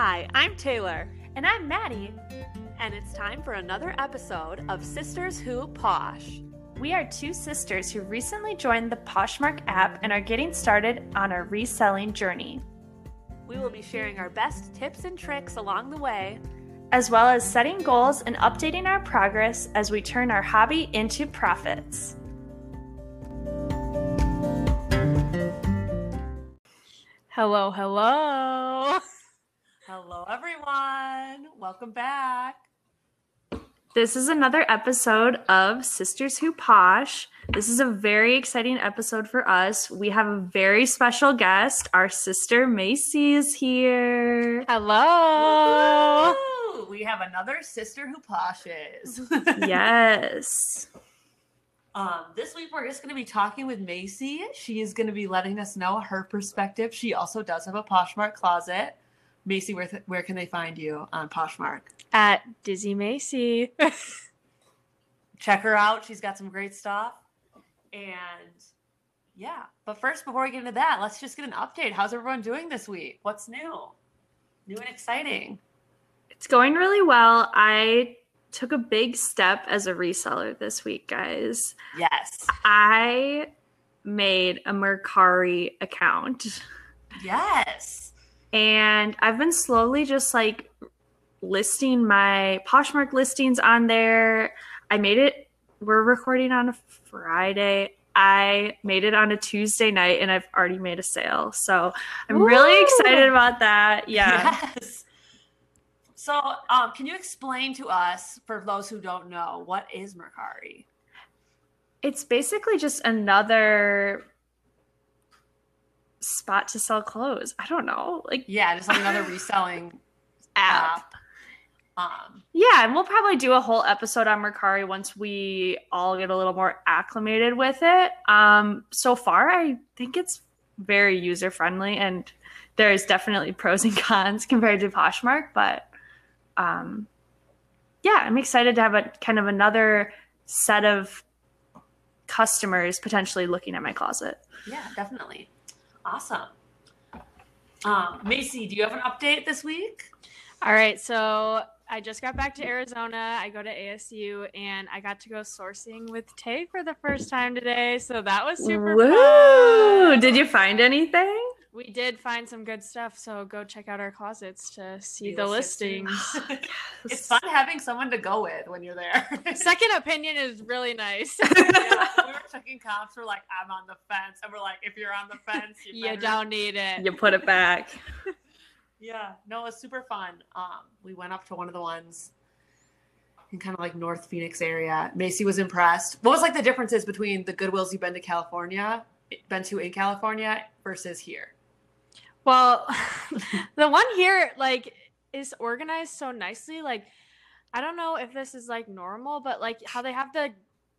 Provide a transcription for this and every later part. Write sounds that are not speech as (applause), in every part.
Hi, I'm Taylor, And I'm Maddie. and it's time for another episode of Sisters Who Posh. We are two sisters who recently joined the Poshmark app and are getting started on our reselling journey, We will be sharing our best tips and tricks along the way. as well as setting goals and updating our progress as we turn our hobby into profits. Hello, hello. (laughs) Hello, everyone. Welcome back. This is another episode of Sisters Who Posh. This is a very exciting episode for us. We have a very special guest. Our sister Macy is here. Hello. Woo! We have another sister who poshes. (laughs) Yes. um, this week we're just going to be talking with Macy. She is going to be letting us know her perspective. She also does have a Poshmark closet. Macy, where, th- where can they find you on Poshmark? At Dizzy Macy. (laughs) check her out. She's got some great stuff. And yeah, but first, before we get into that, let's just get an update. How's everyone doing this week? What's new? New and exciting. It's going really well. I took a big step as a reseller this week, guys. Yes. I made a Mercari account. Yes. And I've been slowly just like listing my Poshmark listings on there. I made it. We're recording on a Friday. I made it on a Tuesday night, and I've already made a sale. So I'm really excited about that. Yeah. Yes. So, um, can you explain to us, for those who don't know, what is Mercari? It's basically just another spot to sell clothes. I don't know. Like Yeah, just like another reselling (laughs) app. app. Um, Yeah, and we'll probably do a whole episode on Mercari once we all get a little more acclimated with it. Um, so far, I think it's very user friendly, and there's definitely pros and cons compared to Poshmark. But um, yeah, I'm excited to have a kind of another set of customers potentially looking at my closet. yeah, definitely. Awesome. Um, Macy, do you have an update this week? All right, so I just got back to Arizona. I go to ASU and I got to go sourcing with Tay for the first time today. So that was super Woo! fun. Did you find anything? We did find some good stuff, so go check out our closets to see See the the listings. listings. (laughs) it's fun having someone to go with when you're there. (laughs) Second opinion is really nice. (laughs) we were checking comps. We're like, I'm on the fence, and we're like, if you're on the fence, you, you don't need it. You put it back. Yeah, no, it was super fun. Um, we went up to one of the ones in kind of like North Phoenix area. Macy was impressed. What was like the differences between the Goodwills you've been to California, been to in California versus here? Well, (laughs) the one here like is organized so nicely. Like, I don't know if this is like normal, but like how they have the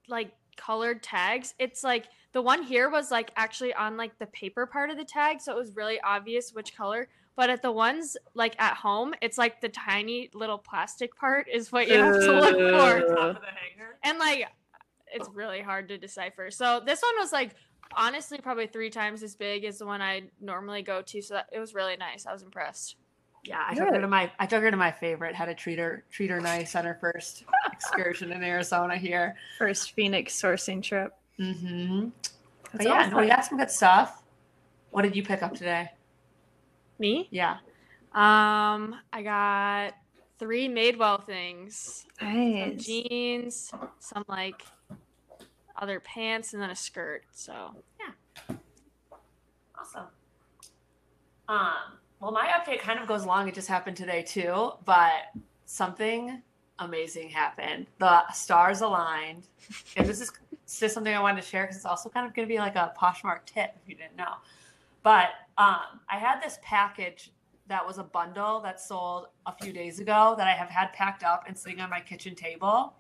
like colored tags. It's like the one here was like actually on like the paper part of the tag, so it was really obvious which color. But at the ones like at home, it's like the tiny little plastic part is what you have to look for. Uh. Top of the hanger. And like it's really hard to decipher. So this one was like honestly probably three times as big as the one I normally go to. So that, it was really nice. I was impressed. Yeah, I took her to my I took her to my favorite. Had to treat her treat her nice on her first (laughs) excursion in Arizona here. First Phoenix sourcing trip. Mm-hmm. That's But yeah, no, we got some good stuff. What did you pick up today? Me? Yeah. Um, I got three Madewell things. Some Nice. jeans, some like other pants, and then a skirt. So yeah, Awesome. Um, well, my update kind of goes along. It just happened today too, but something amazing happened. The stars aligned, and this is just something I wanted to share because it's also kind of going to be like a Poshmark tip if you didn't know. But um, I had this package that was a bundle that sold a few days ago that I have had packed up and sitting on my kitchen table.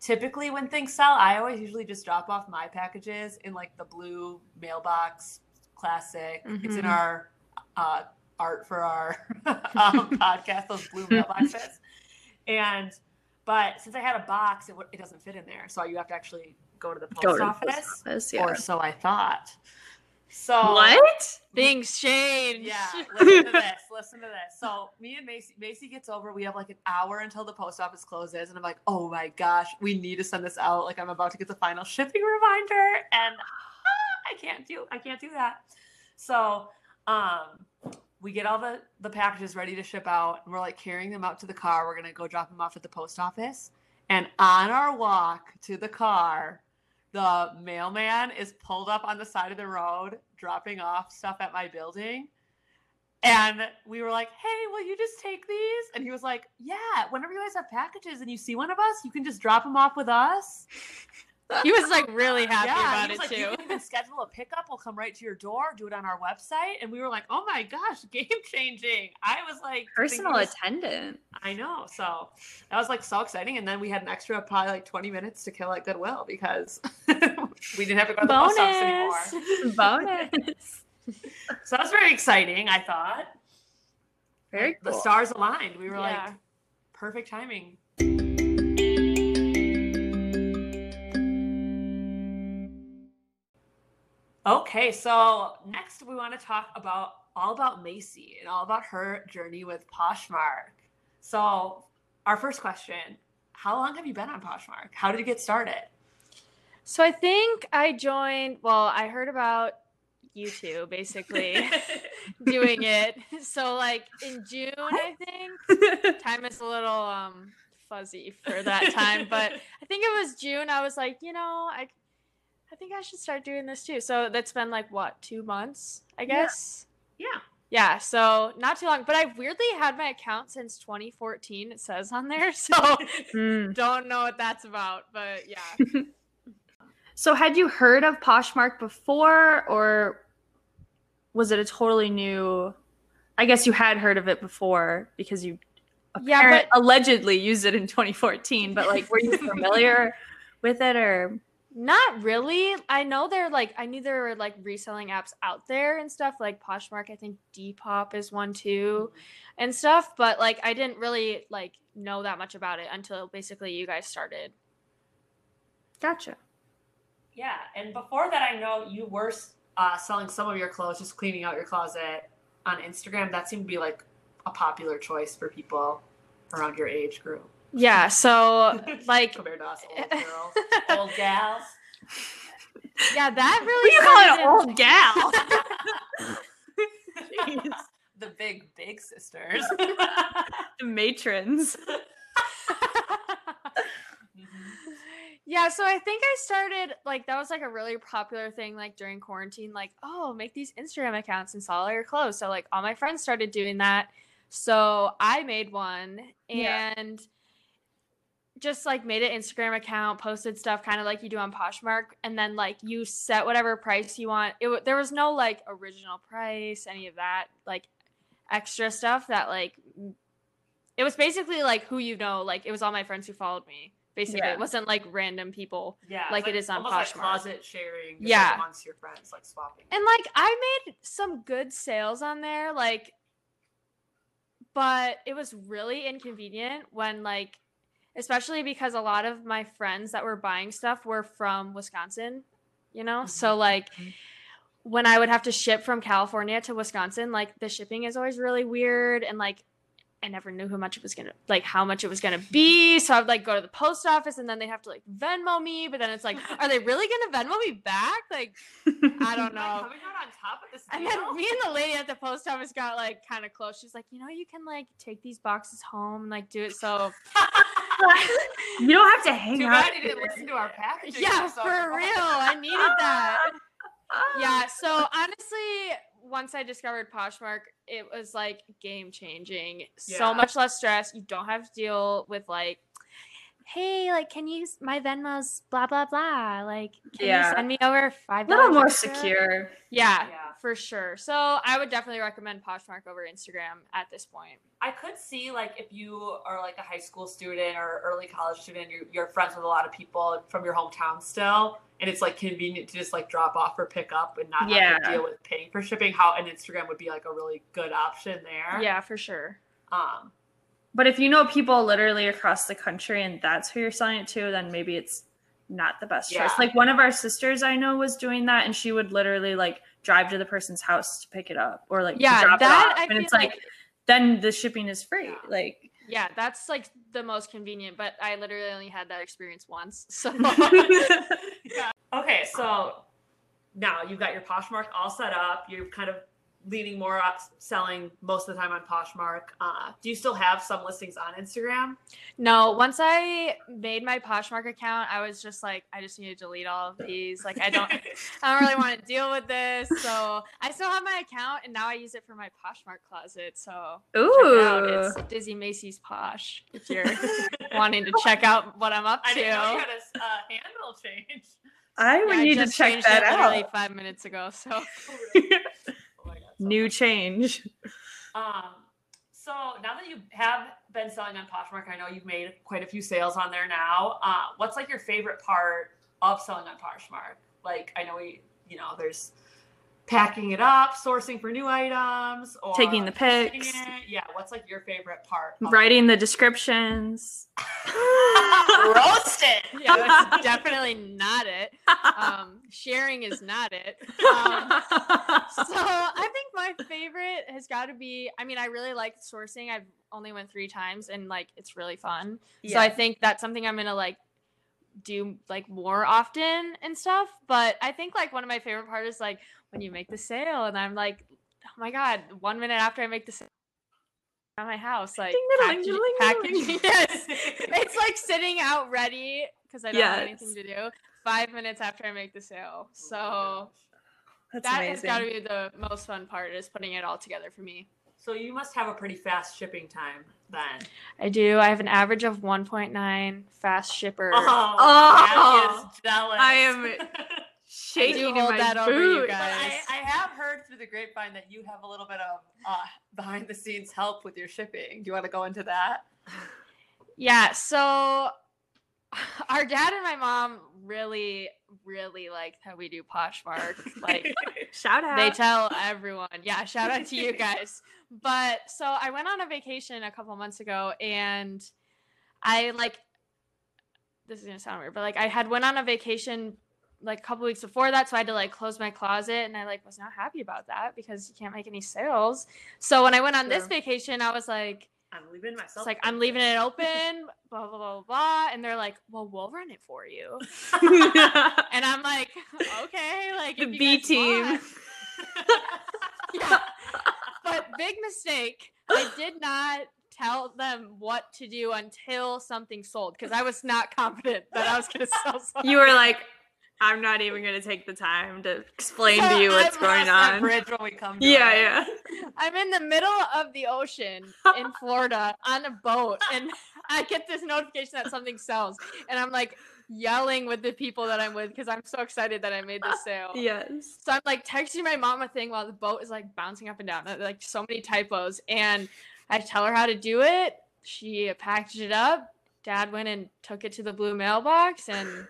Typically, when things sell, I always usually just drop off my packages in like the blue mailbox classic. It's in Mhm. our uh, art for our (laughs) um, (laughs) podcast, those blue mailboxes. And but since I had a box, it, it doesn't fit in there, so you have to actually go to the post to the office, post office, yeah. or so I thought. So What? things change. Yeah, listen to this. Listen to this. So me and Macy, Macy gets over. We have like an hour until the post office closes, and I'm like, oh my gosh, we need to send this out. Like I'm about to get the final (laughs) shipping reminder, and ah, (gasps) I can't do, I can't do that. So, um, we get all the the packages ready to ship out, and we're like carrying them out to the car. We're gonna go drop them off at the post office, and on our walk to the car, the mailman is pulled up on the side of the road dropping off stuff at my building. And we were like, hey, will you just take these? And he was like, yeah, whenever you guys have packages and you see one of us, you can just drop them off with us. (laughs) He was like really happy yeah, about was it like, too. You can even schedule a pickup. We'll come right to your door, do it on our website. And we were like, oh my gosh, (laughs) game changing. I was like, Personal this- attendant. I know. So that was like so exciting. And then we had an extra probably like 20 minutes to kill at Goodwill because (laughs) we didn't have to go to the post office anymore. Bonus. So that was very exciting, I thought. Very The stars aligned. We were Yeah. like, perfect timing. Okay, so next we want to talk about all about Macy and all about her journey with Poshmark. So, our first question How long have you been on Poshmark? How did you get started? So I think I joined. Well, I heard about you two basically (laughs) doing it. So like in June, I think (laughs) time is a little um fuzzy for that time, but I think it was June. I was like, you know, I I think I should start doing this too. So that's been like what two months, I guess. Yeah. Yeah, so not too long, but I've weirdly had my account since 2014. It says on there, (laughs) so (laughs) Hmm. don't know what that's about, but yeah. (laughs) So, had you heard of Poshmark before, or was it a totally new? I guess you had heard of it before because you Yeah, apparent- allegedly used it in 2014. But like, were you familiar with it, or Not really. I know they're like I knew there were like reselling apps out there and stuff like Poshmark. I think Depop is one too, and stuff. But like I didn't really like know that much about it until basically you guys started. gotcha? Yeah, and before that, I know you were uh, selling some of your clothes, just cleaning out your closet on Instagram. That seemed to be like a popular choice for people around your age group. Yeah. So (laughs) like compared to us old girls, old gals. yeah, that really. do you call started an old gal? (laughs) Jeez. the big big sisters. (laughs) the matrons. Yeah, so I think I started like that was like a really popular thing like during quarantine, like, oh, make these Instagram accounts and sell all your clothes. So like all my friends started doing that. So I made one Yeah. Just like made an Instagram account, posted stuff kind of like you do on Poshmark, and then like you set whatever price you want. It there was no like original price, any of that, like extra stuff that like it was basically like who you know, like it was all my friends who followed me. Basically, Yeah. it wasn't like random people. Yeah, Like it's it is on almost like Poshmark. closet sharing. like, Yeah. amongst your friends, like swapping. And like I made some good sales on there, like but it was really inconvenient when like especially because a lot of my friends that were buying stuff were from Wisconsin, you know? So Mhm. like Mhm. when I would have to ship from California to Wisconsin, like the shipping is always really weird and like I never knew how much it was gonna like how much it was gonna be. So I'd like go to the post office and then they'd have to like Venmo me, but then it's like, are they really gonna Venmo me back? Like (laughs) I don't know. coming out on top of this And then me and the lady at the post office got like kind of close. She's like, you know, you can like take these boxes home and like do it. So (laughs) you don't have to hang Too out. bad you didn't listen to our packaging. yeah, for real, I needed that. Yeah. So honestly, once I discovered Poshmark, it was like game changing. Yeah. So much less stress. You don't have to deal with like. Hey, like, can you my Venmo's blah blah blah? Like, can Yeah. you send me over five? A little more extra? secure. Yeah, Yeah. for sure. So I would definitely recommend Poshmark over Instagram at this point. I could see like if you are like a high school student or early college student, you're, you're friends with a lot of people from your hometown still, and it's like convenient to just like drop off or pick up and not have to deal with paying for shipping. How an Instagram would be like a really good option there. Yeah, for sure. Um. But if you know people literally across the country and that's who you're selling it to, then maybe it's not the best choice. Yeah. Like one of our sisters I know was doing that and she would literally like drive to the person's house to pick it up or like Yeah, drop that it I off. and it's like, then the shipping is free. Yeah. Like Yeah, that's like the most convenient, but I literally only had that experience once. (laughs) So (laughs) yeah. Okay, so now you've got your Poshmark all set up. You've kind of leaning more up selling most of the time on Poshmark. Uh, do you still have some listings on Instagram? no, once I made my Poshmark account, I was just like, I just need to delete all of these. Like I don't I (laughs) don't really want to deal with this. So I still have my account and now I use it for my Poshmark closet. So check it out. ooh. It's Dizzy Macy's Posh if you're (laughs) wanting to check out what I'm up to. I didn't know you had a uh, handle change. I would Yeah, I need to just check that it literally out. five minutes ago. So (laughs) Oh my God, so New change. Um, so now that you have been selling on Poshmark, I know you've made quite a few sales on there now. Uh, what's like your favorite part of selling on Poshmark? Like, I know we, you know, there's packing it up, sourcing for new items, or Taking the pics. Yeah, what's like your favorite part? Writing the descriptions. (laughs) Roasted. (laughs) yeah, that's definitely not it. Um, sharing is not it. Um, so I think my favorite has got to be. I mean, I really like sourcing. I've only went three times, and like it's really fun. So I think that's something I'm gonna like do like more often and stuff. But I think like one of my favorite part is like when you make the sale, and I'm like, oh my god, one minute after I make the sale. At my house, like Ding-a-ling, packaging, ding-a-ling, packaging. (laughs) Yes, it's like sitting out ready because I don't have anything to do. Five minutes after I make the sale, so oh That's that has got to be the most fun part is putting it all together for me. So you must have a pretty fast shipping time then. I do. I have an average of 1.9 fast shipper. Oh, Oh. Abby is jealous. I am I (laughs) shaking do in hold my that over you boots. But I, guys. I have heard through the grapevine that you have a little bit of uh, behind the scenes help with your shipping. Do you want to go into that? Yeah, so our dad and my mom really, really like how we do Poshmark. Like (laughs) Shout out. they tell everyone. Yeah, shout out to you (laughs) guys. But so I went on a vacation a couple months ago and I like this is gonna sound weird, but like I had went on a vacation like a couple weeks before that, so I had to like close my closet and I like was not happy about that because you can't make any sales. So when I went on this vacation, I was like, I'm leaving myself. it's like I'm leaving it (laughs) open, blah blah blah blah, blah. and they're like, "Well, we'll run it for you," (laughs) (laughs) and I'm like, "Okay, like The B team. want." yeah, but big mistake. I did not tell them what to do until something sold because I was not confident that I was going to sell something. you were like, I'm not even gonna take the time to explain So to you what's I've going on. Bridge when we come. To Yeah, it. yeah. I'm in the middle of the ocean in (laughs) Florida on a boat, and I get this notification that something sells, and I'm like yelling with the people that I'm with because I'm so excited that I made this (laughs) sale. Yes. So I'm like texting my mom a thing while the boat is like bouncing up and down, uh, like so many typos, and I tell her how to do it. She packaged it up. Dad went and took it to the blue mailbox, and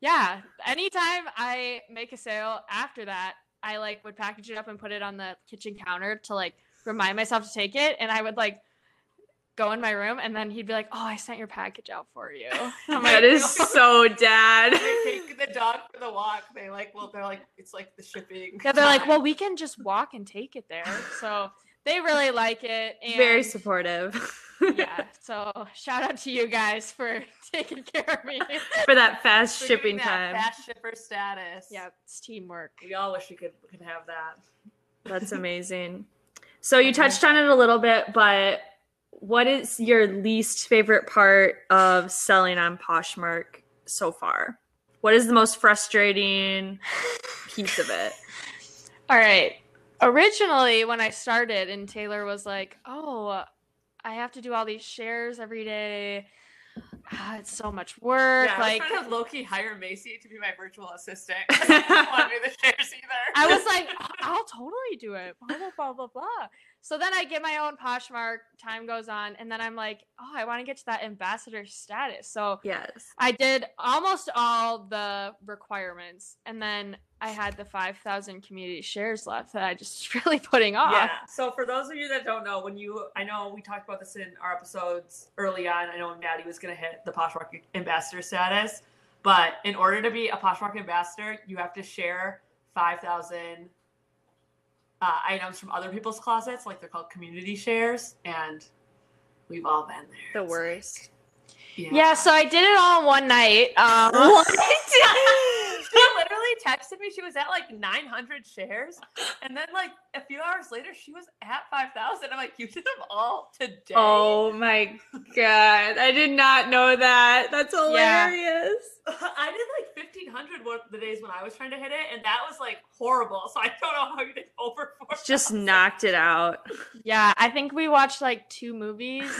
yeah, anytime I make a sale after that, I like would package it up and put it on the kitchen counter to like remind myself to take it, and I would like go in my room, and then he'd be like, "Oh, I sent your package out for you." (laughs) I'm That like, is (laughs) so dad. They take the dog for the walk. They like, well, they're like, it's like the shipping. Yeah, they're like, (laughs) well, we can just walk and take it there. So they really like it. And Very supportive. yeah. (laughs) So shout out to you guys for (laughs) taking care of me. For that fast For shipping that time. Fast shipper status. yeah, it's teamwork. We all wish we could could have that. That's (laughs) amazing. So you touched on it a little bit, but what is your least favorite part of selling on Poshmark so far? What is the most frustrating piece of it? All right. Originally, when I started, and Taylor was like, "Oh, I have to do all these shares every day. Ah, it's so much work." Yeah, like, I was trying to low hire Macy to be my virtual assistant. (laughs) (laughs) I didn't want to do the shares either. I was like, (laughs) I'll totally do it. Blah blah blah blah blah. So then I get my own Poshmark. Time goes on, and then I'm like, oh, I want to get to that ambassador status. So Yes. I did almost all the requirements, and then I had the five thousand community shares left that I just (laughs) really putting off. Yeah. So for those of you that don't know, when you, I know we talked about this in our episodes early on. I know Maddie was going to hit the Poshmark ambassador status, but in order to be a Poshmark ambassador, you have to share five thousand uh, items from other people's closets, like they're called community shares, and we've all been there. The worst. Yeah, yeah. so I did it all in one night. Um, she literally (laughs) (laughs) texted me. She was at like 900 shares, and then like a few hours later, she was at 5,000. I'm like, you did them all today. Oh my god. I did not know that. That's hilarious. (laughs) I did like 1,500 one of the days when I was trying to hit it, and that was like horrible. So I don't know how you did over four. Just knocked it out. yeah, I think we watched like two movies.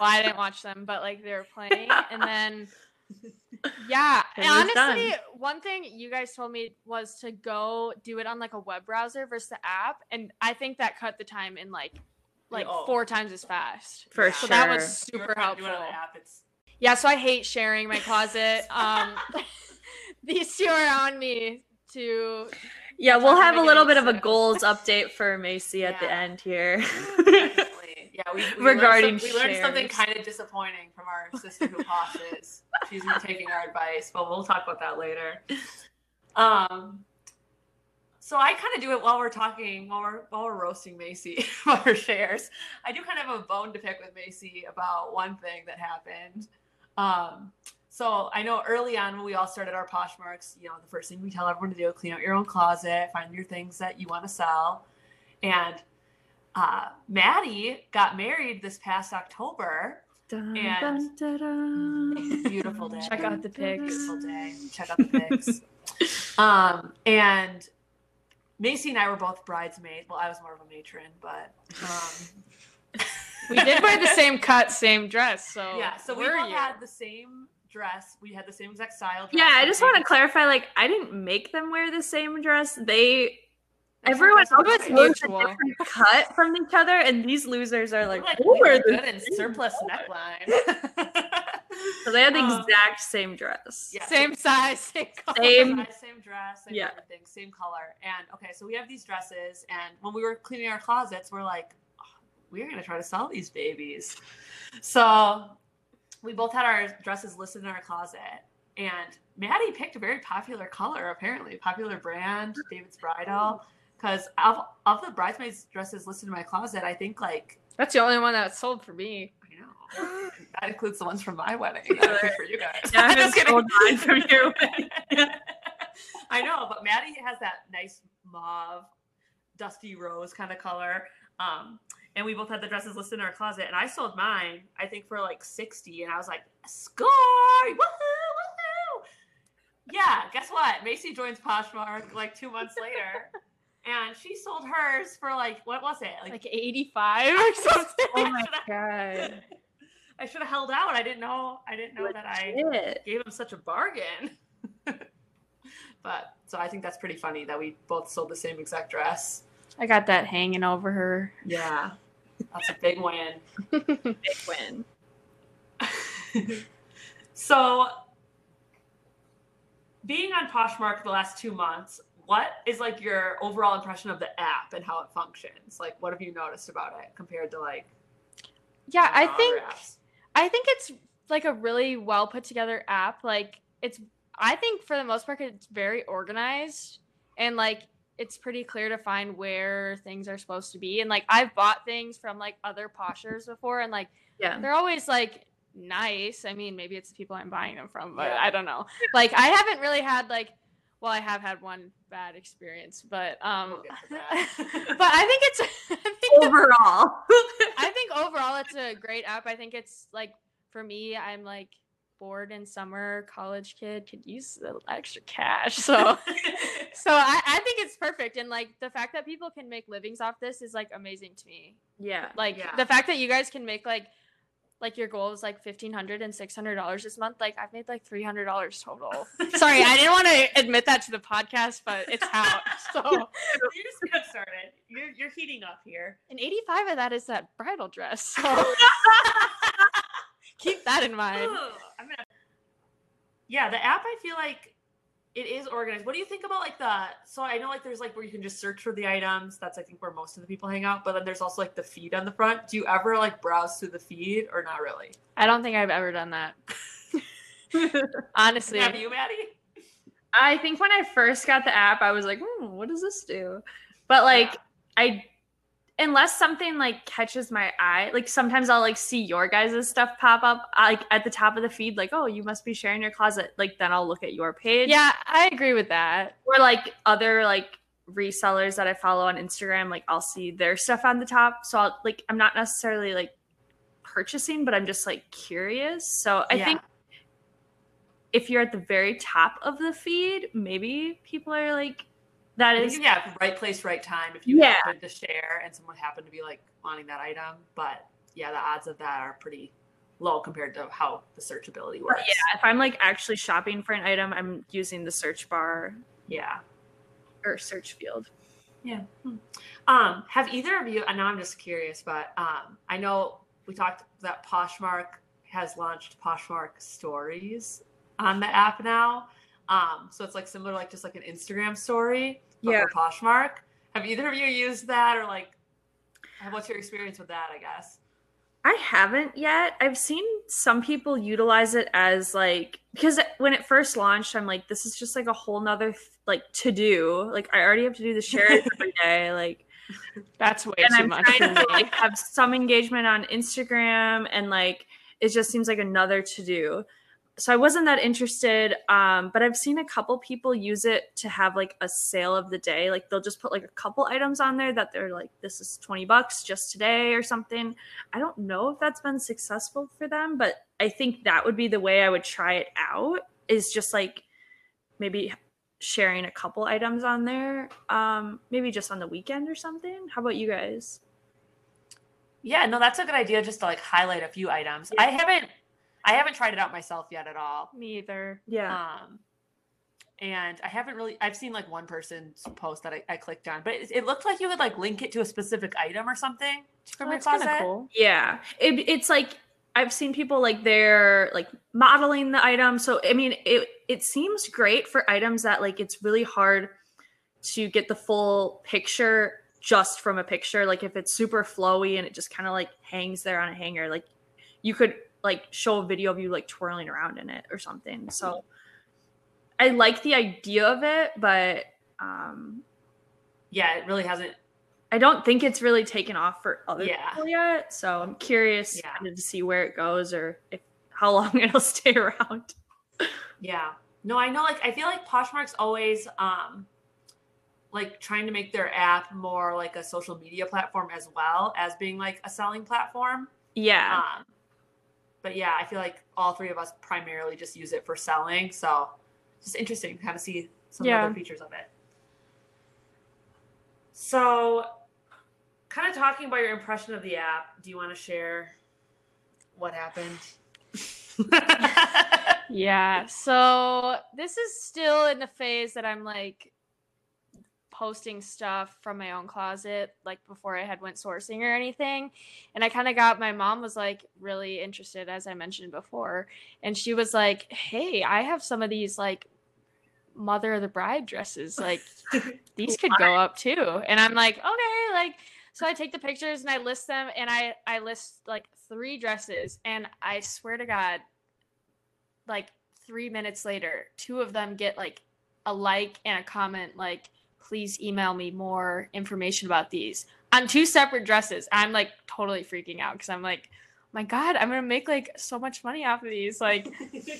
Well, I didn't watch them, but like they were playing, and then (laughs) yeah, and honestly, one thing you guys told me was to go do it on like a web browser versus the app, and I think that cut the time in like like Oh. four times as fast. For Yeah. So sure. that was super trying to do helpful. it on the app, Yeah, so I hate sharing my closet. (laughs) Um, (laughs) these two are on me to. yeah, we'll have a little bit of a goals update for Macy at the end here. (laughs) Yeah, we, we Regarding learned, some- we learned something kind of disappointing from our sister who poshes. She's been taking our advice, but we'll talk about that later. Um, so I kind of do it while we're talking, while we're while we're roasting Macy (laughs) about her shares. I do kind of have a bone to pick with Macy about one thing that happened. Um, so I know early on when we all started our Poshmarks, you know, the first thing we tell everyone to do: clean out your own closet, find your things that you want to sell, and uh, Maddie got married this past October. Dun, And- dun, dun, Beautiful day. Check out the pics. Beautiful day. Check out the pics. (laughs) um, and Macy and I were both bridesmaids. Well, I was more of a matron, but um, We did wear the same cut, same dress. So yeah. So we were both you? had the same dress. We had the same exact style. Dress, Yeah, I just want to clarify. Like, I didn't make them wear the same dress. They, That's everyone what- else that's was what- chose a mutual. different cut from each other, and these losers are like, We're like, "We'll we wear the good in surplice neckline. (laughs) So they had the Um, exact same dress. yeah. same size, same color. Same- size, same dress, same Yeah. everything, same color. And okay, so we have these dresses, and when we were cleaning our closets, we're like, "Oh, we're gonna try to sell these babies. So we both had our dresses listed in our closet, and Maddie picked a very popular color, apparently popular brand, David's Bridal. Because of, of the bridesmaids dresses listed in my closet, I think like That's the only one that sold for me. I know (laughs) that includes the ones from my wedding. (laughs) For you guys. Yeah, I I'm haven't just (laughs) kidding. sold mine from your wedding. I know, but Maddie has that nice mauve, dusty rose kind of color. Um, and we both had the dresses listed in our closet, and I sold mine, I think, for like 60. And I was like, score! Woohoo! Woohoo! Yeah, guess what? Macy joins Poshmark like two months later. And she sold hers for like, what was it? Like 85 or (laughs) oh something. Oh my (laughs) god. (laughs) I should have held out. I didn't know. I didn't know that I gave him such a bargain. but so I think that's pretty funny that we both sold the same exact dress. I got that hanging over her. Yeah, that's a big win. Big win. so, being on Poshmark the last two months, what is like your overall impression of the app and how it functions? Like, what have you noticed about it compared to like? Yeah, I think apps? I think it's like a really well put together app. Like it's I think for the most part it's very organized and like it's pretty clear to find where things are supposed to be. And like I've bought things from like other poshers before and like Yeah. they're always like nice. I mean, maybe it's the people I'm buying them from, but Yeah. I don't know. Like I haven't really had like well, I have had one bad experience, but um We'll get to that. (laughs) but I think it's (laughs) I think Overall. I think overall it's a great app. I think it's like for me, I'm like bored in summer, college kid could use the extra cash. So (laughs) so I, I think it's perfect. And like the fact that people can make livings off this is like amazing to me. yeah. Like Yeah. the fact that you guys can make like like your goal is like fifteen hundred and six hundred dollars this month. Like I've made like three hundred dollars total. (laughs) Sorry, I didn't want to admit that to the podcast, but it's out. (laughs) So You're just getting started. You're you're heating up here. and eighty five of that is that bridal dress. So (laughs) keep that in mind. Ugh, I'm gonna- Yeah, the app I feel like it is organized. What do you think about like the so I know like there's like where you can just search for the items. That's I think where most of the people hang out. But then there's also like the feed on the front. Do you ever like browse through the feed or not really? I don't think I've ever done that. (laughs) Honestly. Have you, Maddie? I think when I first got the app, I was like, hmm, what does this do? But like, Yeah. I unless something like catches my eye, like sometimes I'll like see your guys' stuff pop up uh, like at the top of the feed, like, oh, you must be sharing your closet. Like then I'll look at your page. Yeah, I agree with that. Or like other like resellers that I follow on Instagram, like I'll see their stuff on the top. So I'll like I'm not necessarily like purchasing, but I'm just like curious. So I Yeah. think if you're at the very top of the feed, maybe people are like that I is think, yeah, right place, right time. If you Yeah. happen to share and someone happened to be like wanting that item, but yeah, the odds of that are pretty low compared to how the searchability works. yeah, if I'm like actually shopping for an item, I'm using the search bar yeah. or search field. Yeah. Um, have either of you? And now I'm just curious, but um, I know we talked that Poshmark has launched Poshmark Stories on the app now. Um, so it's like similar, to like just like an Instagram story, Yeah. for Poshmark. Have either of you used that, or like, what's your experience with that? I guess. I haven't yet. I've seen some people utilize it as like because when it first launched, I'm like, this is just like a whole nother like to do. Like I already have to do the shares every day. (laughs) Like That's way and too I'm much for trying to like have some engagement on Instagram and like it just seems like another to do. So I wasn't that interested, um, but I've seen a couple people use it to have like a sale of the day. Like they'll just put like a couple items on there that they're like, this is 20 bucks just today or something. I don't know if that's been successful for them, but I think that would be the way I would try it out is just like maybe sharing a couple items on there. Um, maybe just on the weekend or something. How about you guys? Yeah, no, that's a good idea. Just to like highlight a few items. I haven't, I haven't tried it out myself yet at all. Me either. Yeah. Um, and I haven't really. I've seen like one person's post that I, I clicked on, but it, it looked like you would like link it to a specific item or something from Oh, your that's kind closet. of cool. Yeah, it, it's like I've seen people like they're like modeling the item. So I mean, it it seems great for items that like it's really hard to get the full picture just from a picture. Like if it's super flowy and it just kind of like hangs there on a hanger, like you could like show a video of you like twirling around in it or something. So I like the idea of it, but um Yeah, it really hasn't. I don't think it's really taken off for other Yeah. people yet. So I'm curious Yeah. kind of to see where it goes or if how long (laughs) it'll stay around. Yeah, no, I know. Like, I feel like Poshmark's always um, like trying to make their app more like a social media platform as well as being like a selling platform. Yeah. Um, but yeah, I feel like all three of us primarily just use it for selling. So just interesting to kind of see some Yeah. of the other features of it. So, kind of talking about your impression of the app, do you want to share what happened? (laughs) (laughs) Yeah. So this is still in the phase that I'm like posting stuff from my own closet, like before I had went sourcing or anything. And I kind of got my mom was like really interested, as I mentioned before, and she was like, "Hey, I have some of these like mother of the bride dresses. Like (laughs) these could go up too." And I'm like, "Okay, like." So I take the pictures and I list them, and I I list like three dresses, and I swear to God, like three minutes later, two of them get like a like and a comment like, please email me more information about these on two separate dresses. I'm like totally freaking out because I'm like, my God, I'm gonna make like so much money off of these. Like,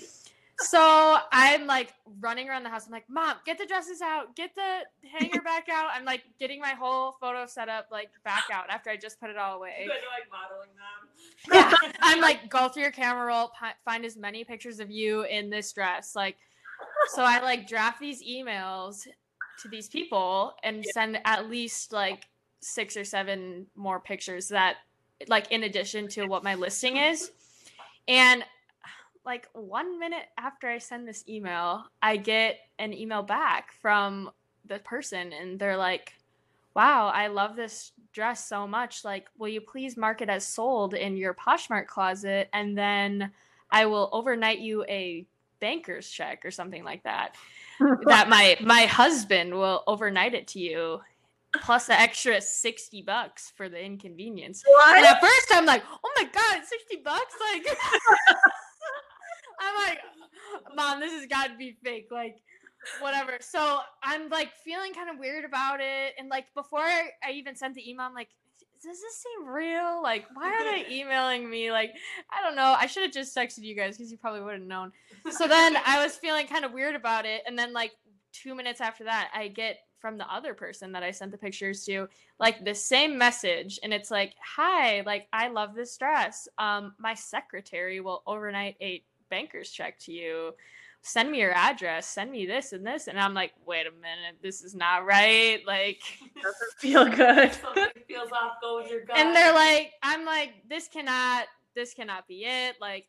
(laughs) so I'm like running around the house. I'm like, Mom, get the dresses out, get the hanger back out. I'm like getting my whole photo setup like back out after I just put it all away. like modeling them. Yeah, (laughs) I'm like, go through your camera roll, find as many pictures of you in this dress. Like, so I like draft these emails to these people and send at least like six or seven more pictures that, like, in addition to what my listing is. And like one minute after I send this email, I get an email back from the person, and they're like, wow, I love this dress so much. Like, will you please mark it as sold in your Poshmark closet? And then I will overnight you a banker's check or something like that. (laughs) that my my husband will overnight it to you plus the extra 60 bucks for the inconvenience. And at first I'm like, oh my god, 60 bucks? Like (laughs) I'm like, mom, this has got to be fake. Like, whatever. So I'm like feeling kind of weird about it, and like before I even sent the email, I'm like, does this seem real? Like, why are they (laughs) emailing me? Like, I don't know. I should have just texted you guys because you probably would have known. So then I was (laughs) feeling kind of weird about it, and then like two minutes after that, I get from the other person that I sent the pictures to, like the same message, and it's like, "Hi, like I love this dress. Um, my secretary will overnight a banker's check to you. Send me your address. Send me this and this." And I'm like, "Wait a minute, this is not right." Like, (laughs) Doesn't feel good. (laughs) Something feels off. Go with your gut. and they're like, "I'm like, this cannot, this cannot be it. Like,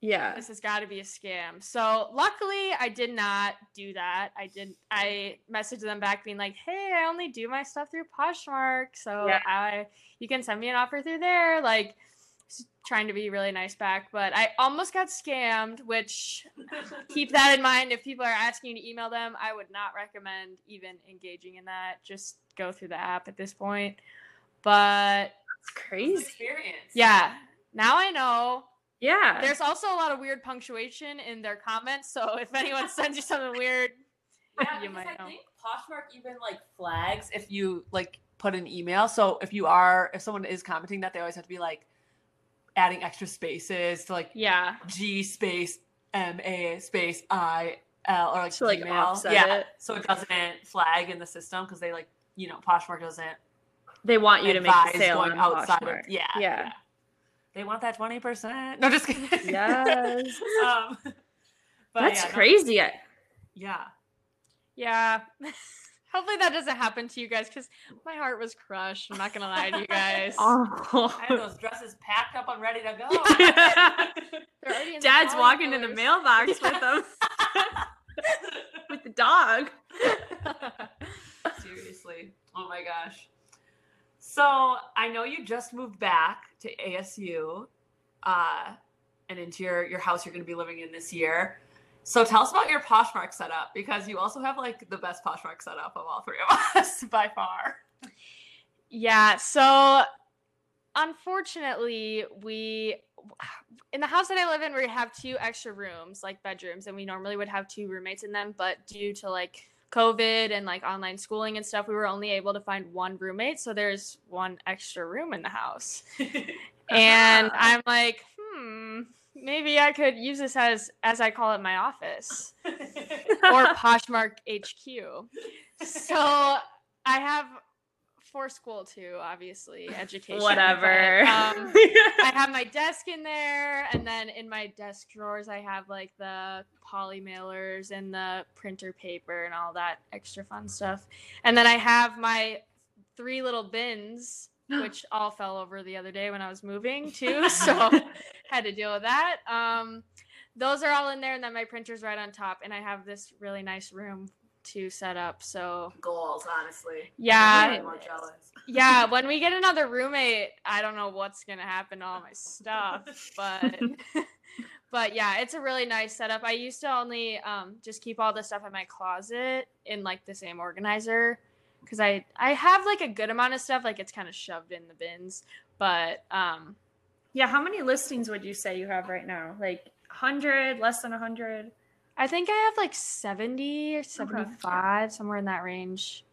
yeah. this has got to be a scam. So luckily, I did not do that. I did. I messaged them back, being like, "Hey, I only do my stuff through Poshmark, so Yeah. I you can send me an offer through there." Like, trying to be really nice back, but I almost got scammed. Which keep that in mind. If people are asking you to email them, I would not recommend even engaging in that. Just go through the app at this point. But It's It's crazy. experience. yeah, now I know. Yeah. There's also a lot of weird punctuation in their comments, so if anyone (laughs) sends you something weird, Yeah, You because might I know. think Poshmark even like flags if you like put an email. So if you are, if someone is commenting that, they always have to be like adding extra spaces to like yeah, G space M A space I L or like To, like, offset yeah, it. so it doesn't flag in the system because they like you know Poshmark doesn't they want you to make the sale going outside of yeah Yeah. They want that twenty percent. No, just kidding. Yes. (laughs) um, but That's yeah, crazy. I- yeah. yeah. (laughs) Hopefully that doesn't happen to you guys because my heart was crushed. I'm not gonna lie to you guys. (laughs) Oh. I had those dresses packed up and ready to go. (laughs) (laughs) They're in Dad's drawing walking in the boards. mailbox with them with the dog. Seriously. Oh my gosh. So I know you just moved back to ASU uh, and into your, your house you're going to be living in this year. So tell us about your Poshmark setup because you also have like the best Poshmark setup of all three of us (laughs) by far. Yeah, so unfortunately, we in the house that I live in, we have two extra rooms, like bedrooms, and we normally would have two roommates in them, but due to like COVID and like online schooling and stuff, we were only able to find one roommate, so there's one extra room in the house. (laughs) And uh-huh. I'm like, maybe I could use this as as I call it my office (laughs) or Poshmark HQ. So I have for school too, obviously, education. but, Whatever. um, I have my desk in there, and then in my desk drawers, I have like the poly mailers and the printer paper and all that extra fun stuff. And then I have my three little bins, (gasps) which all fell over the other day when I was moving too. (laughs) So had to deal with that. Um, those are all in there, and then my printer's right on top, and I have this really nice room to set up. So Goals, honestly. Yeah. More yeah, (laughs) when we get another roommate, I don't know what's gonna happen to all my stuff, but (laughs) but yeah, it's a really nice setup. I used to only um, just keep all the stuff in my closet in like the same organizer because I I have like a good amount of stuff, like it's kind of shoved in the bins, but um, yeah, how many listings would you say you have right now? Like 100, less than 100? I think I have like seventy or seventy five, somewhere in that range.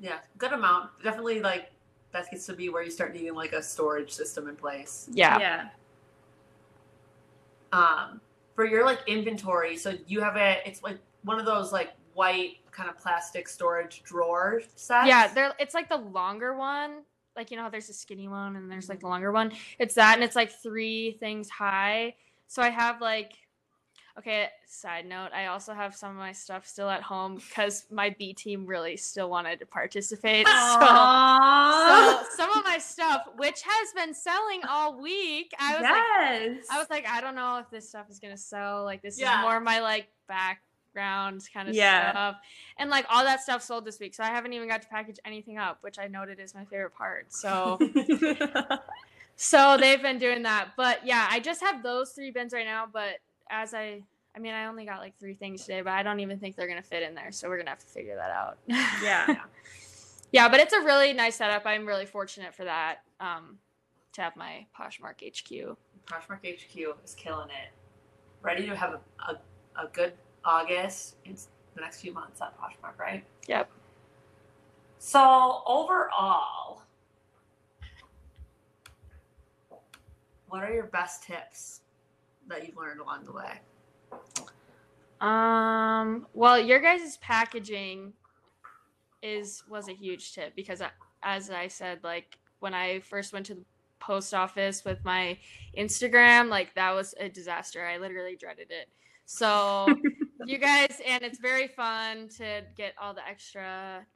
Yeah, good amount. Definitely like that gets to be where you start needing like a storage system in place. Yeah. Yeah. um for your like inventory so you have a it's like one of those like white kind of plastic storage drawer sets Yeah, there it's like the longer one. Like you know how there's a skinny one and there's like the longer one. It's that and it's like three things high. So I have like okay, side note, I also have some of my stuff still at home because my B team really still wanted to participate. (laughs) So, so some of my stuff, which has been selling all week, I was like. I was like, I don't know if this stuff is gonna sell. Like this Yeah. is more my like background kind of Yeah. stuff. And like all that stuff sold this week. So I haven't even got to package anything up, which I noted is my favorite part. So (laughs) so they've been doing that. But yeah, I just have those three bins right now. But as I I mean I only got like three things today, but I don't even think they're gonna fit in there. So we're gonna have to figure that out. (laughs) yeah. yeah, but it's a really nice setup. I'm really fortunate for that. Um to have my Poshmark HQ. Poshmark HQ is killing it ready to have a, a, a good august it's the next few months on Poshmark, right? Yep. So overall, what are your best tips that you've learned along the way? Um. Well, your guys' packaging is was a huge tip because, I, as I said, like when I first went to the post office with my Instagram, like that was a disaster. I literally dreaded it. So (laughs) you guys, and it's very fun to get all the extra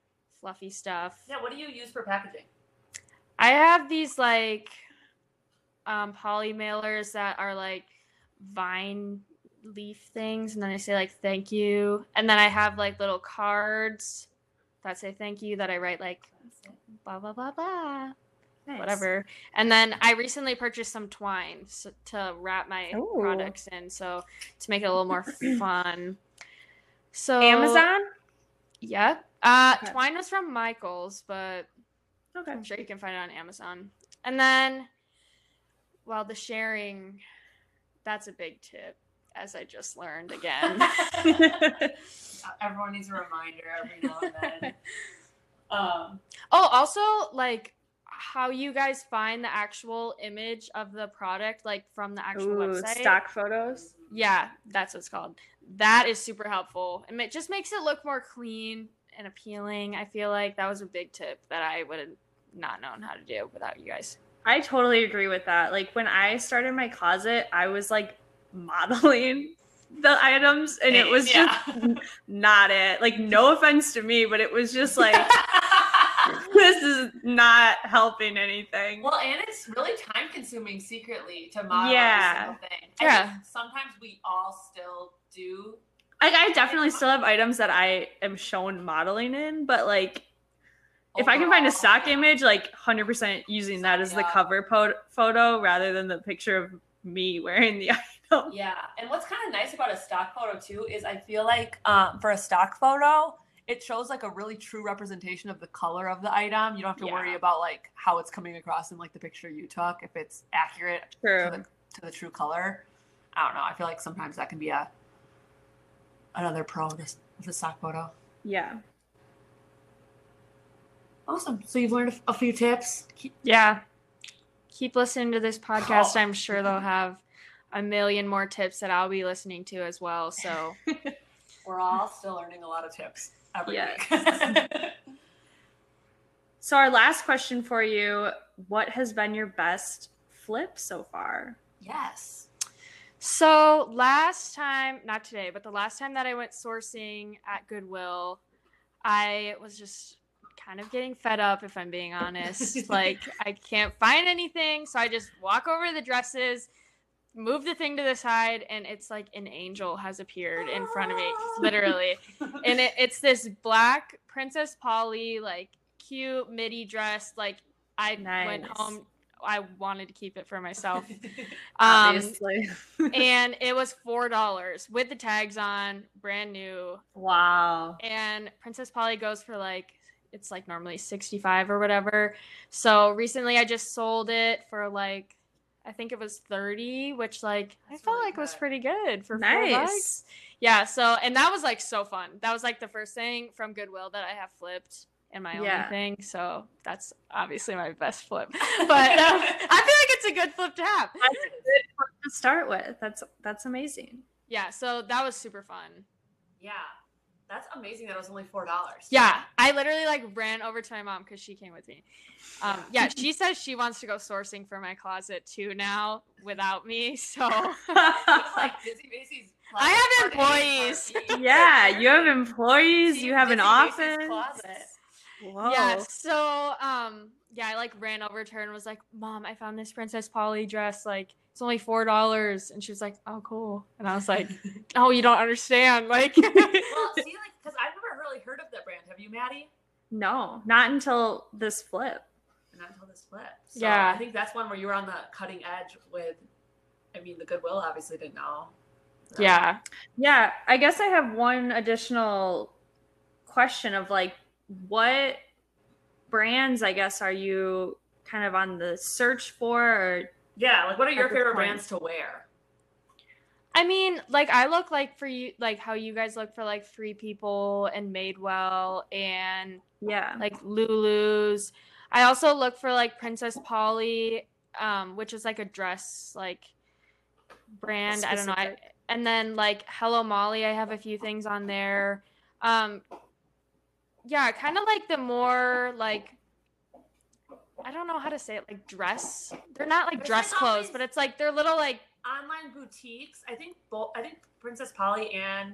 fluffy stuff. Yeah, what do you use for packaging? I have these like um poly mailers that are like vine leaf things and then I say like thank you and then I have like little cards that say thank you that I write like blah blah blah blah Nice. whatever and then I recently purchased some twine so, to wrap my Ooh. products in so to make it a little more (clears throat) fun so Amazon. yeah uh Okay. twine was from Michaels but Okay. I'm sure you can find it on Amazon. And then, well, the sharing, that's a big tip, as I just learned again. (laughs) Everyone needs a reminder every now and then. (laughs) Um, oh, also, like, how you guys find the actual image of the product, like from the actual Ooh, website. stock photos. Yeah, that's what it's called. That is super helpful. And it just makes it look more clean and appealing. I feel like that was a big tip that I would have not known how to do without you guys. I totally agree with that. Like when I started my closet, I was like modeling (laughs) the items and it was (laughs) Yeah. just not it. Like no offense to me, but it was just like (laughs) this is not helping anything. well, and it's really time consuming secretly to model Yeah. every single thing. I Yeah. think sometimes we all still do. Like I definitely still have items that I am shown modeling in, but like if I can find a overall. stock image, like 100% using that as the cover po- photo rather than the picture of me (laughs) wearing the item. Yeah, and what's kind of nice about a stock photo too is I feel like um, for a stock photo, it shows like a really true representation of the color of the item. You don't have to worry about like how it's coming across in like the picture you took if it's accurate to the, to the true color. I don't know. I feel like sometimes that can be a another pro of this of the stock photo. Yeah. Awesome. So you've learned a, a few tips. Keep- Yeah. Keep listening to this podcast. Oh. I'm sure they'll have a million more tips that I'll be listening to as well. So, (laughs) We're all still learning a lot of tips every Yes. week. (laughs) So our last question for you, what has been your best flip so far? yes. so last time, not today, but the last time that I went sourcing at Goodwill, I was just kind of getting fed up, if I'm being honest. (laughs) like, I can't find anything. So I just walk over the dresses, move the thing to the side, and it's like an angel has appeared in front of me, literally. (laughs) and it, it's this black Princess Polly, like cute midi dress. Like I went home, I wanted to keep it for myself. (laughs) Um, Obviously. (laughs) and it was four dollars with the tags on, brand new. wow. And Princess Polly goes for like it's like normally sixty five or whatever. So recently, I just sold it for like. I think it was 30, which like That's I felt really like was pretty good for four Nice. bucks. Yeah, so and that was like so fun. That was like the first thing from Goodwill that I have flipped and my Yeah. only thing. So that's obviously my best flip. (laughs) But um, I feel like it's a good flip to have. That's a good one to start with. That's that's amazing. Yeah, so that was super fun. Yeah. That's amazing that it was only four dollars. Yeah, I literally like ran over to my mom because she came with me. Um, yeah, she (laughs) says she wants to go sourcing for my closet too now without me. So (laughs) like Dizzy Macy's. I have employees. (laughs) Yeah, you have employees, Team you have an office. Closet. Whoa. yeah, so um, yeah, I like ran over to her and was like, "Mom, I found this Princess Polly dress. Like, it's only four dollars." And she was like, "Oh, cool." And I was like, "Oh, you don't understand." Like, (laughs) well, (laughs) see, like, because I've never really heard of that brand. Have you, Maddie? No, not until this flip. Not until this flip. So Yeah. I think that's one where you were on the cutting edge with. I mean, the Goodwill obviously didn't know. yeah, Yeah, I guess I have one additional question of like what brands I guess are you kind of on the search for or Yeah. Like, what are your favorite point. brands to wear? I mean, like I look like for you, like how you guys look for like Free People and Madewell and Yeah. like Lulu's. I also look for like Princess Polly, um, which is like a dress like brand. I don't know. I, and then like Hello Molly, I have a few things on there. Um, yeah, kind of like the more like I don't know how to say it, like dress. They're not like It's dress like clothes, always- but it's like they're little like Online boutiques. I think both. I think Princess Polly and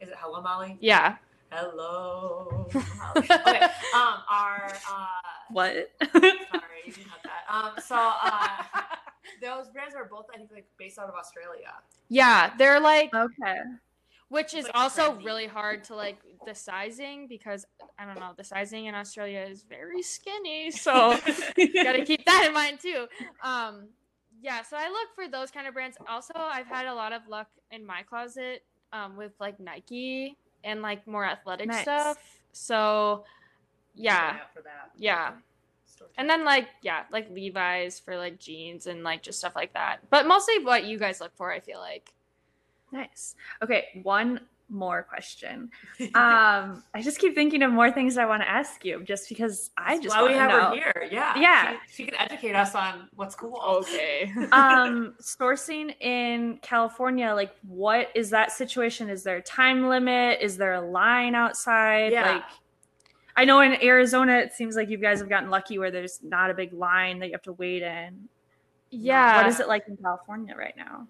is it Hello Molly? yeah. Hello. (laughs) Molly. okay. Um. Our. Uh, What? (laughs) sorry, you didn't have that. Um. So. Uh, (laughs) those brands are both, I think, like based out of Australia. Yeah, they're like okay. Which is like, also trendy. really hard to like the sizing because I don't know, the sizing in Australia is very skinny, so you got to keep that in mind too. Um yeah, so I look for those kind of brands. Also, I've had a lot of luck in my closet um with like Nike and like more athletic Nice. stuff. So yeah, For that. yeah. And then like yeah, like Levi's for like jeans and like just stuff like that. But mostly what you guys look for, I feel like. Nice. Okay, one more question. (laughs) Um, I just keep thinking of more things I want to ask you, just because I just why we have know. her here. Yeah. Yeah. She, she can educate us on what's cool. Okay. (laughs) um, sourcing in California, like, what is that situation? Is there a time limit? Is there a line outside? Yeah. Like, I know in Arizona, it seems like you guys have gotten lucky where there's not a big line that you have to wait in. yeah. What is it like in California right now?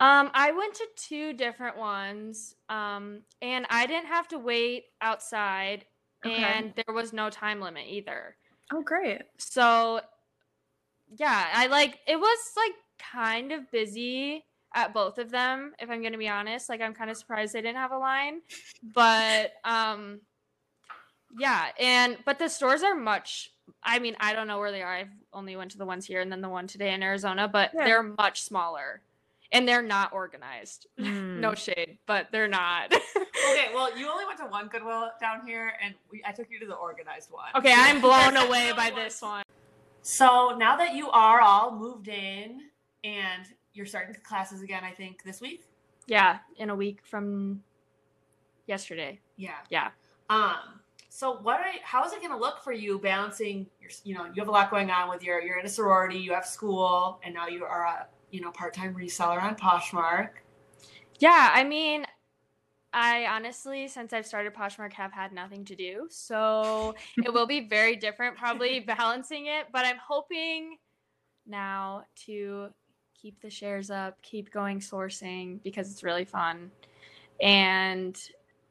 Um, I went to two different ones, um, and I didn't have to wait outside, Okay. and there was no time limit either. Oh, great. So, yeah, I like it was like kind of busy at both of them. If I'm gonna be honest, like I'm kind of surprised they didn't have a line, but um, yeah, and but the stores are much. I mean, I don't know where they are. I've only went to the ones here and then the one today in Arizona, but Yeah. they're much smaller, and they're not organized. (laughs) Hmm. No shade, but they're not. (laughs) Okay, well, you only went to one Goodwill down here, and we, I took you to the organized one. okay, I'm (laughs) blown away by this one. So now that you are all moved in and you're starting classes again, I think this week. Yeah, in a week from yesterday. Yeah. Yeah. Um. So what? Are, how is it going to look for you balancing? Your, you know, you have a lot going on with your. You're in a sorority. You have school, and now you are a you know part time reseller on Poshmark. Yeah, I mean, I honestly, since I've started Poshmark, have had nothing to do. So (laughs) it will be very different, probably balancing it. But I'm hoping now to keep the shares up, keep going sourcing because it's really fun. And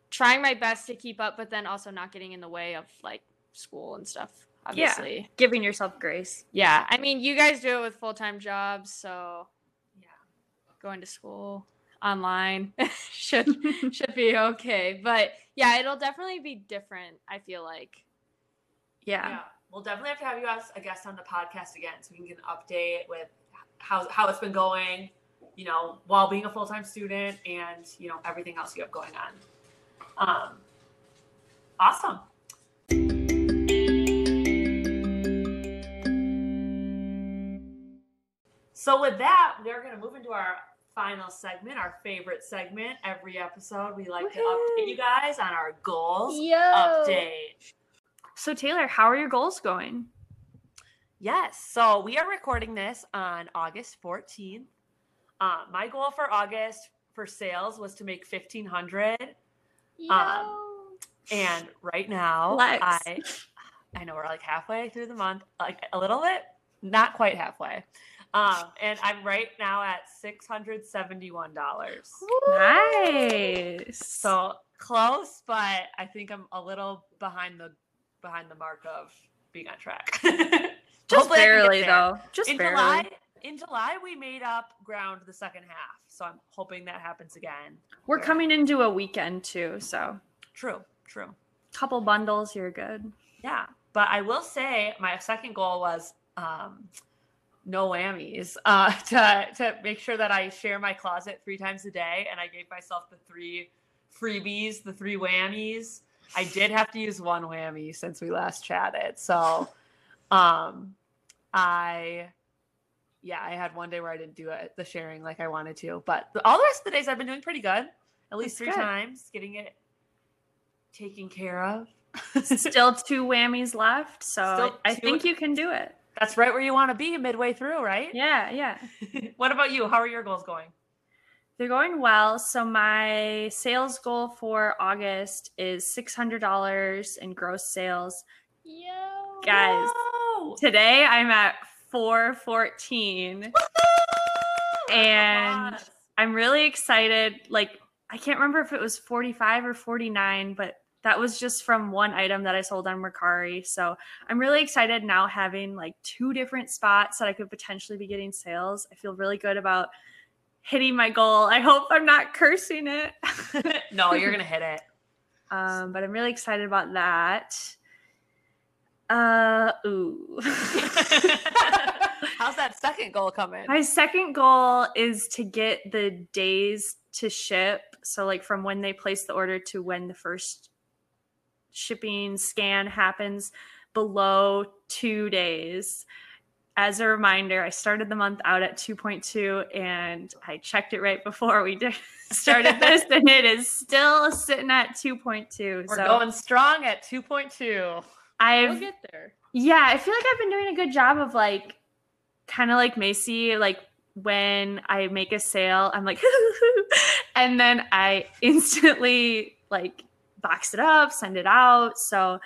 trying my best to keep up, but then also not getting in the way of like school and stuff, obviously. Giving yourself grace. Yeah. I mean, you guys do it with full time jobs. So Yeah. going to school online (laughs) should (laughs) should be okay. But yeah, it'll definitely be different. I feel like. yeah. Yeah. We'll definitely have to have you as a guest on the podcast again, so we can get an update with how how it's been going. You know, while being a full time student, and you know everything else you have going on. Um. Awesome. So with that, we're going to move into our final segment, our favorite segment. Every episode, we like to update you guys on our goals. Update. So, Taylor, how are your goals going? Yes. So we are recording this on August 14th. Uh, my goal for August for sales was to make 1500 Um, and right now Flex. I I know we're like halfway through the month, like a little bit, not quite halfway. Um, and I'm right now at $671. Nice. So close, but I think I'm a little behind the behind the mark of being on track. (laughs) just Hopefully I can get barely, though. Just in barely. July, in July we made up ground the second half, so I'm hoping that happens again. We're where- coming into a weekend too, so True, true. couple bundles, you're good. Yeah, but I will say my second goal was um, no whammies. Uh, (laughs) to to make sure that I share my closet three times a day, and I gave myself the three freebies, the three whammies. I did have to use one whammy since we last chatted, so um, I yeah, I had one day where I didn't do it, the sharing like I wanted to, but the, all the rest of the days I've been doing pretty good. At least That's three good. times, getting it taken care of. Still two whammies left, so Still I two- think you can do it. That's right where you want to be midway through, right? Yeah, yeah. (laughs) what about you? How are your goals going? They're going well. So my sales goal for August is six hundred dollars in gross sales. Yo. Guys, Whoa! today I'm at four fourteen. And Applause. I'm really excited. Like I can't remember if it was 45 or 49, but that was just from one item that I sold on Mercari. So I'm really excited now having like two different spots that I could potentially be getting sales. I feel really good about hitting my goal. I hope I'm not cursing it. (laughs) no, you're gonna hit it. um, but I'm really excited about that. Uh, ooh. (laughs) How's that second goal coming? My second goal is to get the days to ship. So, like from when they place the order to when the first shipping scan happens below two days. As a reminder, I started the month out at 2.2 and I checked it right before we (laughs) did, started this, and it is still sitting at 2.2. We're so going strong at 2.2. I've We'll get there. yeah, I feel like I've been doing a good job of like kind of like Macy, like when I make a sale, I'm like, (laughs) and then I instantly like box it up, send it out. So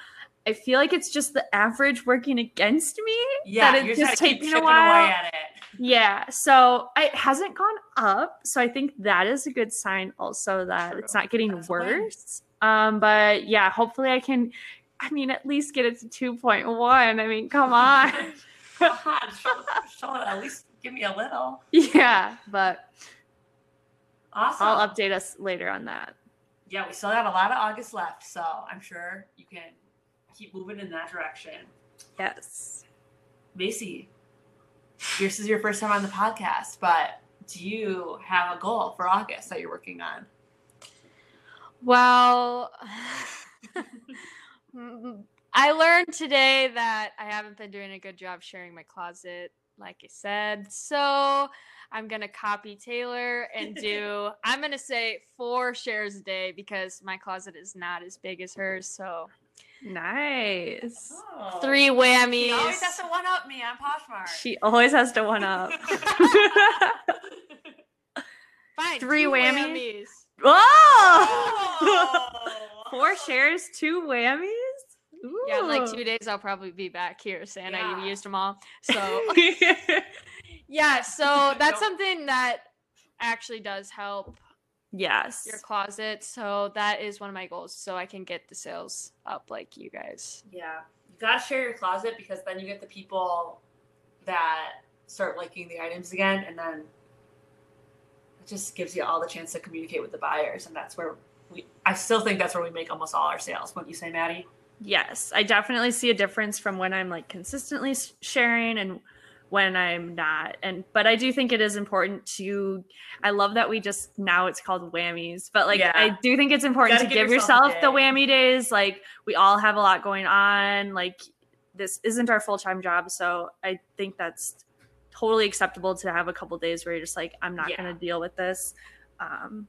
I feel like it's just the average working against me. Yeah, that you're just taking a while. away at it. Yeah, so it hasn't gone up. So I think that is a good sign also that True. it's not getting That's worse. Um, but yeah, hopefully I can I mean at least get it to 2.1. I mean, come (laughs) on. Come on, show, show it. At least give me a little. (laughs) yeah, but Awesome. I'll update us later on that. Yeah, we still have a lot of August left, so I'm sure you can keep moving in that direction. Yes. Macy, this is your first time on the podcast, but do you have a goal for August that you're working on? Well, (laughs) I learned today that I haven't been doing a good job sharing my closet, like I said. So I'm going to copy Taylor and (laughs) do, I'm going to say four shares a day because my closet is not as big as hers. So Nice. Oh. three She whammies. always has to one up me on Poshmark. She always has to one up. (laughs) (laughs) Fine. Three whammies? whammies. Whoa! Oh. Four shares, two whammies? Yeah, in like two days, I'll probably be back here saying I used them all. So yeah, (laughs) so that's something that actually does help yes. your closet. So that is one of my goals, so I can get the sales up like you guys. Yeah. You gotta share your closet because then you get the people that start liking the items again and then it just gives you all the chance to communicate with the buyers and that's where we I still think that's where we make almost all our sales. Wouldn't you say, Maddie? Yes, I definitely see a difference from when I'm like consistently sharing and when I'm not. And but I do think it is important to I love that we just now it's called whammies, but like Yeah. I do think it's important to give yourself yourself, the whammy days. Like we all have a lot going on. Like this isn't our full-time job, so I think that's totally acceptable to have a couple days where you're just like I'm not Yeah. going to deal with this. Um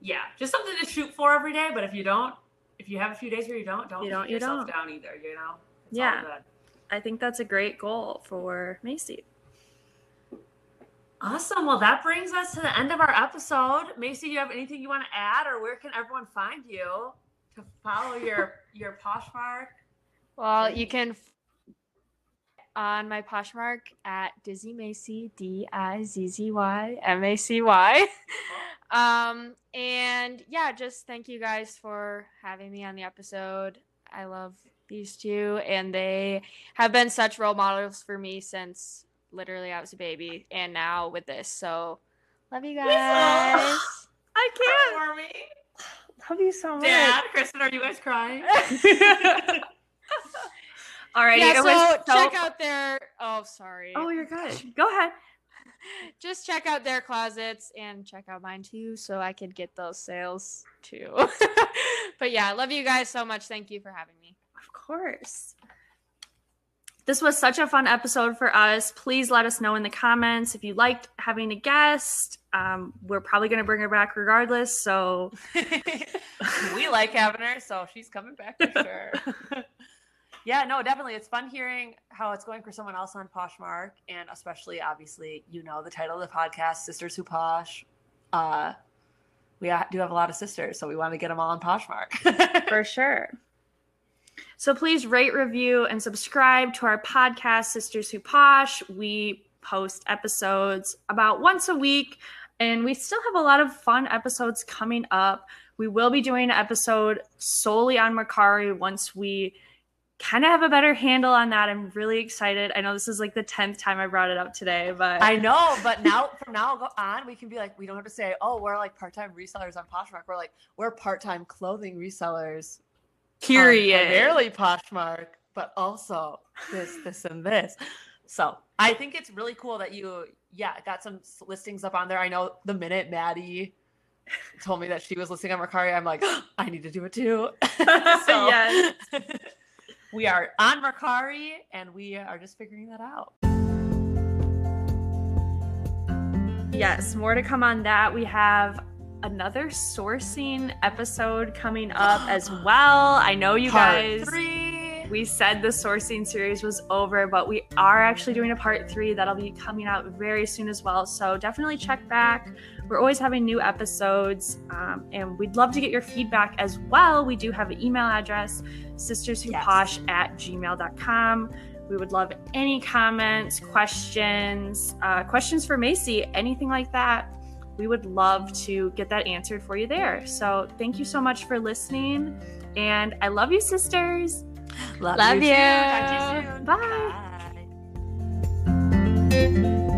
Yeah. Just something to shoot for every day, but if you don't if you have a few days where you don't, don't You don't, you yourself don't. down either, you know? It's Yeah. Good. I think that's a great goal for Macy. Awesome. Well, that brings us to the end of our episode. Macy, do you have anything you want to add, or where can everyone find you to follow your (laughs) your Poshmark? Well, you can f- on my Poshmark at Dizzy Macy, D I Z Z Y M A C Y. (laughs) Um, and yeah, just thank you guys for having me on the episode. I love these two, and they have been such role models for me since literally I was a baby, and now with this. So, love you guys. I can't For me, love you so much. Dad, Kristen, are you guys crying? (laughs) All right. yeah, so, so- check out their. Oh, sorry. Oh, you're good. (laughs) Go ahead. just check out their closets and check out mine too so i could get those sales too (laughs) but yeah love you guys so much thank you for having me Of course. this was such a fun episode for us. Please let us know in the comments if you liked having a guest. Um, we're probably going to bring her back regardless. So (laughs) we like having her, so she's coming back for (laughs) sure. yeah, no, definitely. It's fun hearing how it's going for someone else on Poshmark, and especially, obviously, you know, the title of the podcast, Sisters Who Posh. Uh, we do have a lot of sisters, so we want to get them all on Poshmark. (laughs) for sure. So please rate, review, and subscribe to our podcast, Sisters Who Posh. We post episodes about once a week, and we still have a lot of fun episodes coming up. We will be doing an episode solely on Mercari once we kind of have a better handle on that. I'm really excited. I know this is like the 10th time I brought it up today, but I know, but now (laughs) from now on, we can be like, we don't have to say, oh, we're like part time resellers on Poshmark. We're like, we're part time clothing resellers Period. Primarily Poshmark, but also this, this, and this. So I think it's really cool that you, yeah, got some listings up on there. I know the minute Maddie told me that she was listing on Mercari, I'm like, oh, (gasps) I need to do it too. (laughs) so, yes. (laughs) we are on Mercari and we are just figuring that out. Yes, more to come on that. We have another sourcing episode coming up as (gasps) well. I know you part guys. Three. We said the sourcing series was over, but we are actually doing a part three that'll be coming out very soon as well. So definitely check back. We're always having new episodes, um, and we'd love to get your feedback as well. We do have an email address, sisterswhoposh yes. at gmail.com. We would love any comments, questions, uh, questions for Macy, anything like that we would love to get that answered for you there. So thank you so much for listening. And I love you, sisters. Love, love you. you. Talk to you soon. Bye. Bye.